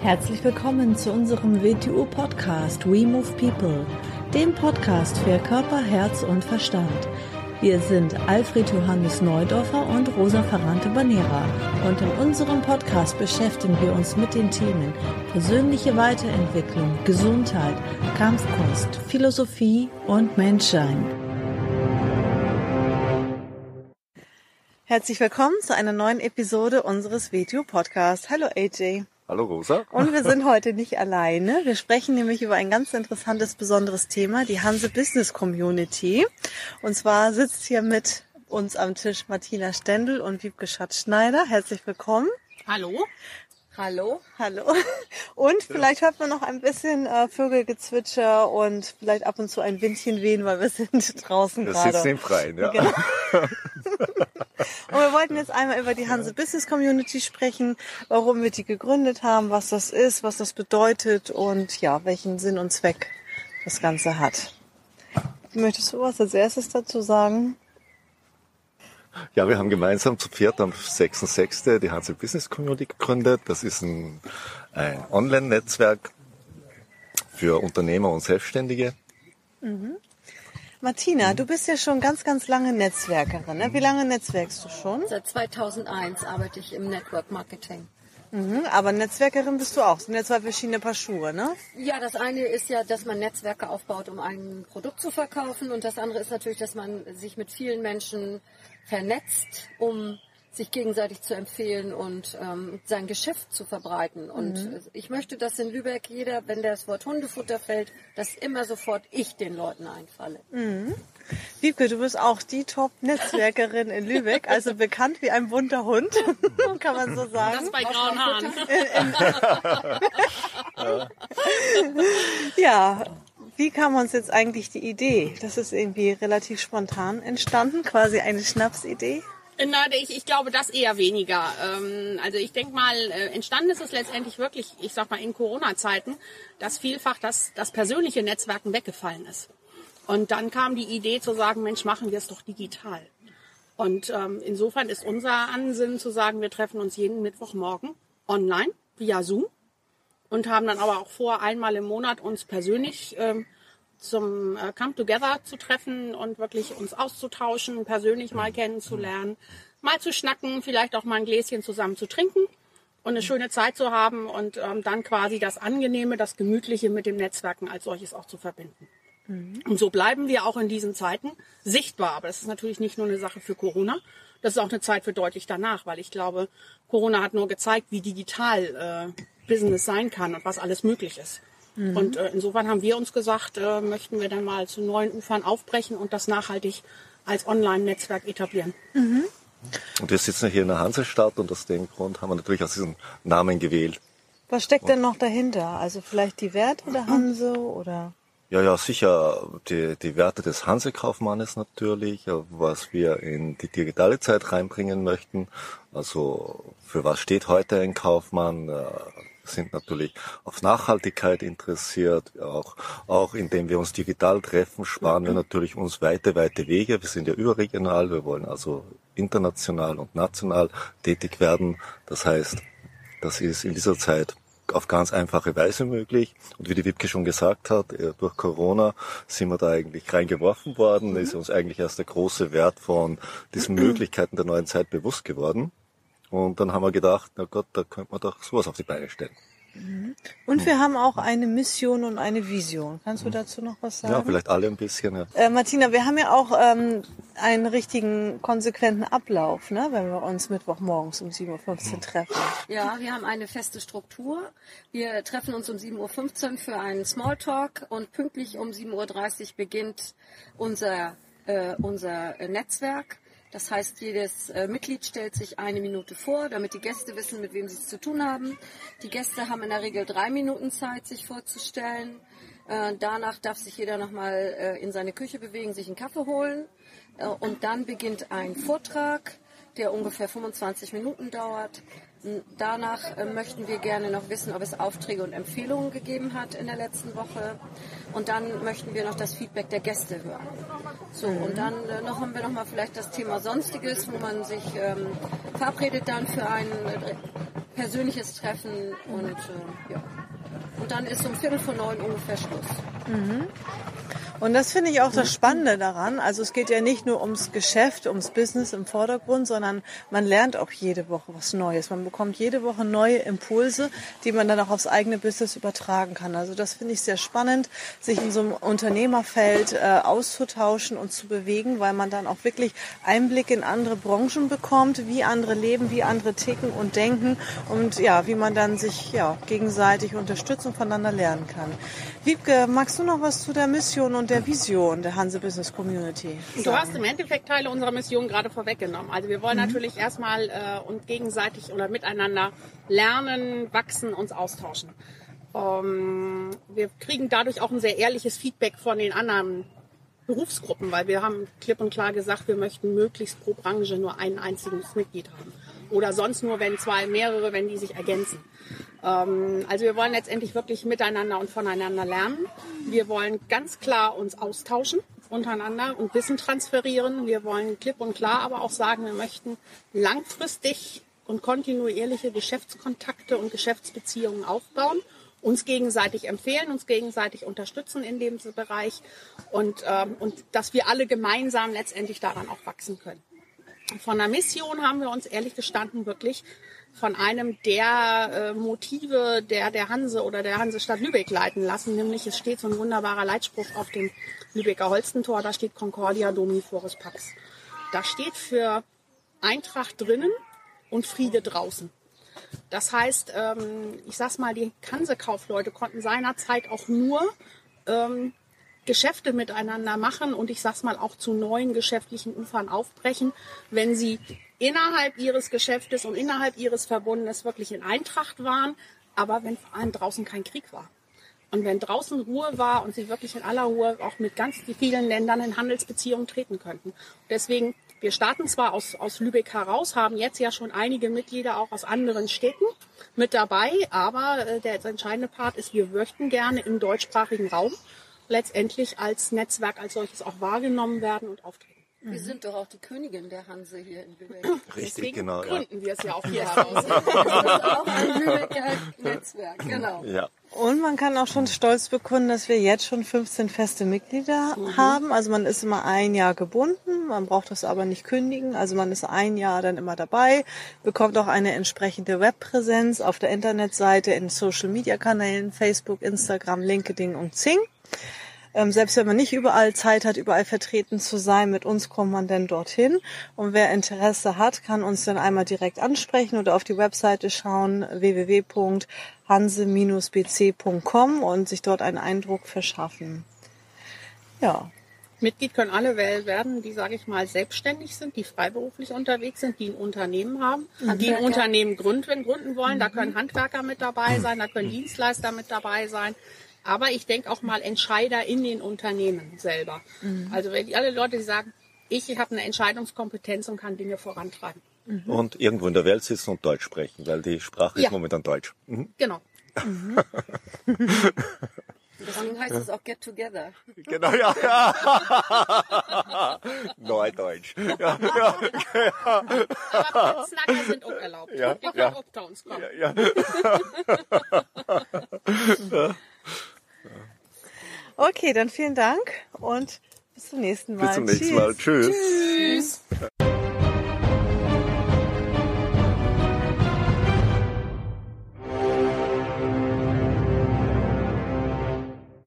Herzlich willkommen zu unserem WTU-Podcast We Move People, dem Podcast für Körper, Herz und Verstand. Wir sind Alfred Johannes Neudorfer und Rosa Ferrante Banera und in unserem Podcast beschäftigen wir uns mit den Themen persönliche Weiterentwicklung, Gesundheit, Kampfkunst, Philosophie und Menschsein. Herzlich willkommen zu einer neuen Episode unseres WTU-Podcasts. Hallo AJ. Hallo Rosa. Und wir sind heute nicht alleine. Wir sprechen nämlich über ein ganz interessantes, besonderes Thema, die Hanse Business Community. Und zwar sitzt hier mit uns am Tisch Martina Stendel und Wiebke Schatzschneider. Herzlich willkommen. Hallo. Hallo. Hallo. Und vielleicht hört man noch ein bisschen äh, Vögelgezwitscher und vielleicht ab und zu ein Windchen wehen, weil wir sind draußen gerade. Wir sitzen im Freien, ja. Genau. und wir wollten jetzt einmal über die Hanse Business Community sprechen, warum wir die gegründet haben, was das ist, was das bedeutet und ja, welchen Sinn und Zweck das Ganze hat. Möchtest du was als erstes dazu sagen? Ja, wir haben gemeinsam zu Pferd am 6.6. die Hansel Business Community gegründet. Das ist ein, ein Online-Netzwerk für Unternehmer und Selbstständige. Mhm. Martina, du bist ja schon ganz, ganz lange Netzwerkerin. Ne? Wie lange netzwerkst du schon? Seit 2001 arbeite ich im Network Marketing. Mhm, aber Netzwerkerin bist du auch. Das sind ja zwei verschiedene Paar Schuhe, ne? Ja, das eine ist ja, dass man Netzwerke aufbaut, um ein Produkt zu verkaufen. Und das andere ist natürlich, dass man sich mit vielen Menschen vernetzt, um sich gegenseitig zu empfehlen und ähm, sein Geschäft zu verbreiten. Und mhm. ich möchte, dass in Lübeck jeder, wenn das Wort Hundefutter fällt, dass immer sofort ich den Leuten einfalle. Mhm. Wiebke, du bist auch die Top-Netzwerkerin in Lübeck, also bekannt wie ein bunter Hund, kann man so sagen. Das bei grauen Haaren. ja, wie kam uns jetzt eigentlich die Idee? Das ist irgendwie relativ spontan entstanden, quasi eine Schnapsidee. Na, ich, ich glaube, das eher weniger. Ähm, also ich denke mal, äh, entstanden ist es letztendlich wirklich, ich sag mal, in Corona-Zeiten, dass vielfach das, das persönliche Netzwerken weggefallen ist. Und dann kam die Idee zu sagen, Mensch, machen wir es doch digital. Und ähm, insofern ist unser Ansinnen zu sagen, wir treffen uns jeden Mittwochmorgen online via Zoom und haben dann aber auch vor, einmal im Monat uns persönlich ähm, zum äh, Come Together zu treffen und wirklich uns auszutauschen, persönlich mal kennenzulernen, mal zu schnacken, vielleicht auch mal ein Gläschen zusammen zu trinken und eine schöne Zeit zu haben und ähm, dann quasi das Angenehme, das Gemütliche mit dem Netzwerken als solches auch zu verbinden. Mhm. Und so bleiben wir auch in diesen Zeiten sichtbar. Aber das ist natürlich nicht nur eine Sache für Corona, das ist auch eine Zeit für deutlich danach, weil ich glaube, Corona hat nur gezeigt, wie digital äh, Business sein kann und was alles möglich ist. Mhm. Und äh, insofern haben wir uns gesagt, äh, möchten wir dann mal zu neuen Ufern aufbrechen und das nachhaltig als Online-Netzwerk etablieren. Mhm. Und wir sitzen hier in der Hansestadt und aus dem Grund haben wir natürlich auch diesen Namen gewählt. Was steckt und denn noch dahinter? Also vielleicht die Werte der Hanse oder? Ja, ja, sicher die, die Werte des Hansekaufmannes natürlich, was wir in die digitale Zeit reinbringen möchten. Also für was steht heute ein Kaufmann? Sind natürlich auf Nachhaltigkeit interessiert, auch, auch indem wir uns digital treffen, sparen wir natürlich uns weite, weite Wege. Wir sind ja überregional, wir wollen also international und national tätig werden. Das heißt, das ist in dieser Zeit auf ganz einfache Weise möglich. Und wie die Wipke schon gesagt hat, äh, durch Corona sind wir da eigentlich reingeworfen worden. Da ist uns eigentlich erst der große Wert von diesen Möglichkeiten der neuen Zeit bewusst geworden. Und dann haben wir gedacht, na Gott, da könnte man doch sowas auf die Beine stellen. Mhm. Und wir haben auch eine Mission und eine Vision. Kannst du dazu noch was sagen? Ja, vielleicht alle ein bisschen. Ja. Äh, Martina, wir haben ja auch ähm, einen richtigen konsequenten Ablauf, ne, wenn wir uns Mittwochmorgens um 7.15 Uhr treffen. Ja, wir haben eine feste Struktur. Wir treffen uns um 7.15 Uhr für einen Smalltalk und pünktlich um 7.30 Uhr beginnt unser, äh, unser Netzwerk. Das heißt, jedes äh, Mitglied stellt sich eine Minute vor, damit die Gäste wissen, mit wem sie es zu tun haben. Die Gäste haben in der Regel drei Minuten Zeit, sich vorzustellen. Äh, danach darf sich jeder nochmal äh, in seine Küche bewegen, sich einen Kaffee holen. Äh, und dann beginnt ein Vortrag, der ungefähr 25 Minuten dauert. Danach äh, möchten wir gerne noch wissen, ob es Aufträge und Empfehlungen gegeben hat in der letzten Woche. Und dann möchten wir noch das Feedback der Gäste hören. So, und dann äh, noch haben wir noch mal vielleicht das Thema Sonstiges, wo man sich ähm, verabredet dann für einen persönliches Treffen und äh, ja. Und dann ist um Viertel vor neun ungefähr Schluss. Und das finde ich auch das Spannende daran. Also es geht ja nicht nur ums Geschäft, ums Business im Vordergrund, sondern man lernt auch jede Woche was Neues. Man bekommt jede Woche neue Impulse, die man dann auch aufs eigene Business übertragen kann. Also das finde ich sehr spannend, sich in so einem Unternehmerfeld äh, auszutauschen und zu bewegen, weil man dann auch wirklich Einblick in andere Branchen bekommt, wie andere leben, wie andere ticken und denken und ja, wie man dann sich ja gegenseitig unterstützt und voneinander lernen kann. Wiebke, magst du noch was zu der Mission und der Vision der Hanse Business Community? Du hast im Endeffekt Teile unserer Mission gerade vorweggenommen. Also wir wollen natürlich erstmal äh, und gegenseitig oder miteinander lernen, wachsen, uns austauschen. Ähm, wir kriegen dadurch auch ein sehr ehrliches Feedback von den anderen Berufsgruppen, weil wir haben klipp und klar gesagt, wir möchten möglichst pro Branche nur ein einziges Mitglied haben. Oder sonst nur, wenn zwei, mehrere, wenn die sich ergänzen. Ähm, also wir wollen letztendlich wirklich miteinander und voneinander lernen. Wir wollen ganz klar uns austauschen untereinander und Wissen transferieren. Wir wollen klipp und klar aber auch sagen, wir möchten langfristig und kontinuierliche Geschäftskontakte und Geschäftsbeziehungen aufbauen, uns gegenseitig empfehlen, uns gegenseitig unterstützen in dem Bereich und, ähm, und dass wir alle gemeinsam letztendlich daran auch wachsen können. Von der Mission haben wir uns ehrlich gestanden wirklich von einem der äh, Motive der, der Hanse oder der Hansestadt Lübeck leiten lassen. Nämlich es steht so ein wunderbarer Leitspruch auf dem Lübecker Holstentor, da steht Concordia Domi Foris Pax. Da steht für Eintracht drinnen und Friede draußen. Das heißt, ähm, ich sag's mal, die Hansekaufleute konnten seinerzeit auch nur ähm, Geschäfte miteinander machen und ich sag's mal auch zu neuen geschäftlichen Ufern aufbrechen, wenn sie innerhalb ihres Geschäftes und innerhalb ihres Verbundes wirklich in Eintracht waren, aber wenn vor allem draußen kein Krieg war. Und wenn draußen Ruhe war und sie wirklich in aller Ruhe auch mit ganz vielen Ländern in Handelsbeziehungen treten könnten. Deswegen, wir starten zwar aus, aus Lübeck heraus, haben jetzt ja schon einige Mitglieder auch aus anderen Städten mit dabei, aber äh, der entscheidende Part ist, wir möchten gerne im deutschsprachigen Raum letztendlich als Netzwerk als solches auch wahrgenommen werden und auftreten. Wir sind doch auch die Königin der Hanse hier in Lübeck. Richtig, Deswegen genau. Ja. gründen wir es ja auch hier heraus. Das ist auch ein Lübecker Netzwerk, genau. ja. Und man kann auch schon stolz bekunden, dass wir jetzt schon 15 feste Mitglieder haben. Also man ist immer ein Jahr gebunden, man braucht das aber nicht kündigen. Also man ist ein Jahr dann immer dabei, bekommt auch eine entsprechende Webpräsenz auf der Internetseite, in Social-Media-Kanälen, Facebook, Instagram, LinkedIn und Zing. Ähm, selbst wenn man nicht überall Zeit hat, überall vertreten zu sein, mit uns kommt man dann dorthin. Und wer Interesse hat, kann uns dann einmal direkt ansprechen oder auf die Webseite schauen, www.hanse-bc.com und sich dort einen Eindruck verschaffen. Ja, Mitglied können alle werden, die, sage ich mal, selbstständig sind, die freiberuflich unterwegs sind, die ein Unternehmen haben, die ein Handwerker. Unternehmen gründen, gründen wollen. Da können Handwerker mit dabei sein, da können Dienstleister mit dabei sein. Aber ich denke auch mal Entscheider in den Unternehmen selber. Also wenn die, alle Leute, die sagen, ich habe eine Entscheidungskompetenz und kann Dinge vorantreiben. Und irgendwo in der Welt sitzen und Deutsch sprechen, weil die Sprache Ja. ist momentan Deutsch. Mhm. Genau. Deswegen heißt es auch Get Together. Genau, ja. ja. Neudeutsch. Ja, ja, Aber Snacker sind auch erlaubt. Ja, die können ja. uns kommen. ja. okay, dann vielen Dank und bis zum nächsten Mal. Bis zum nächsten Mal. Tschüss. Tschüss.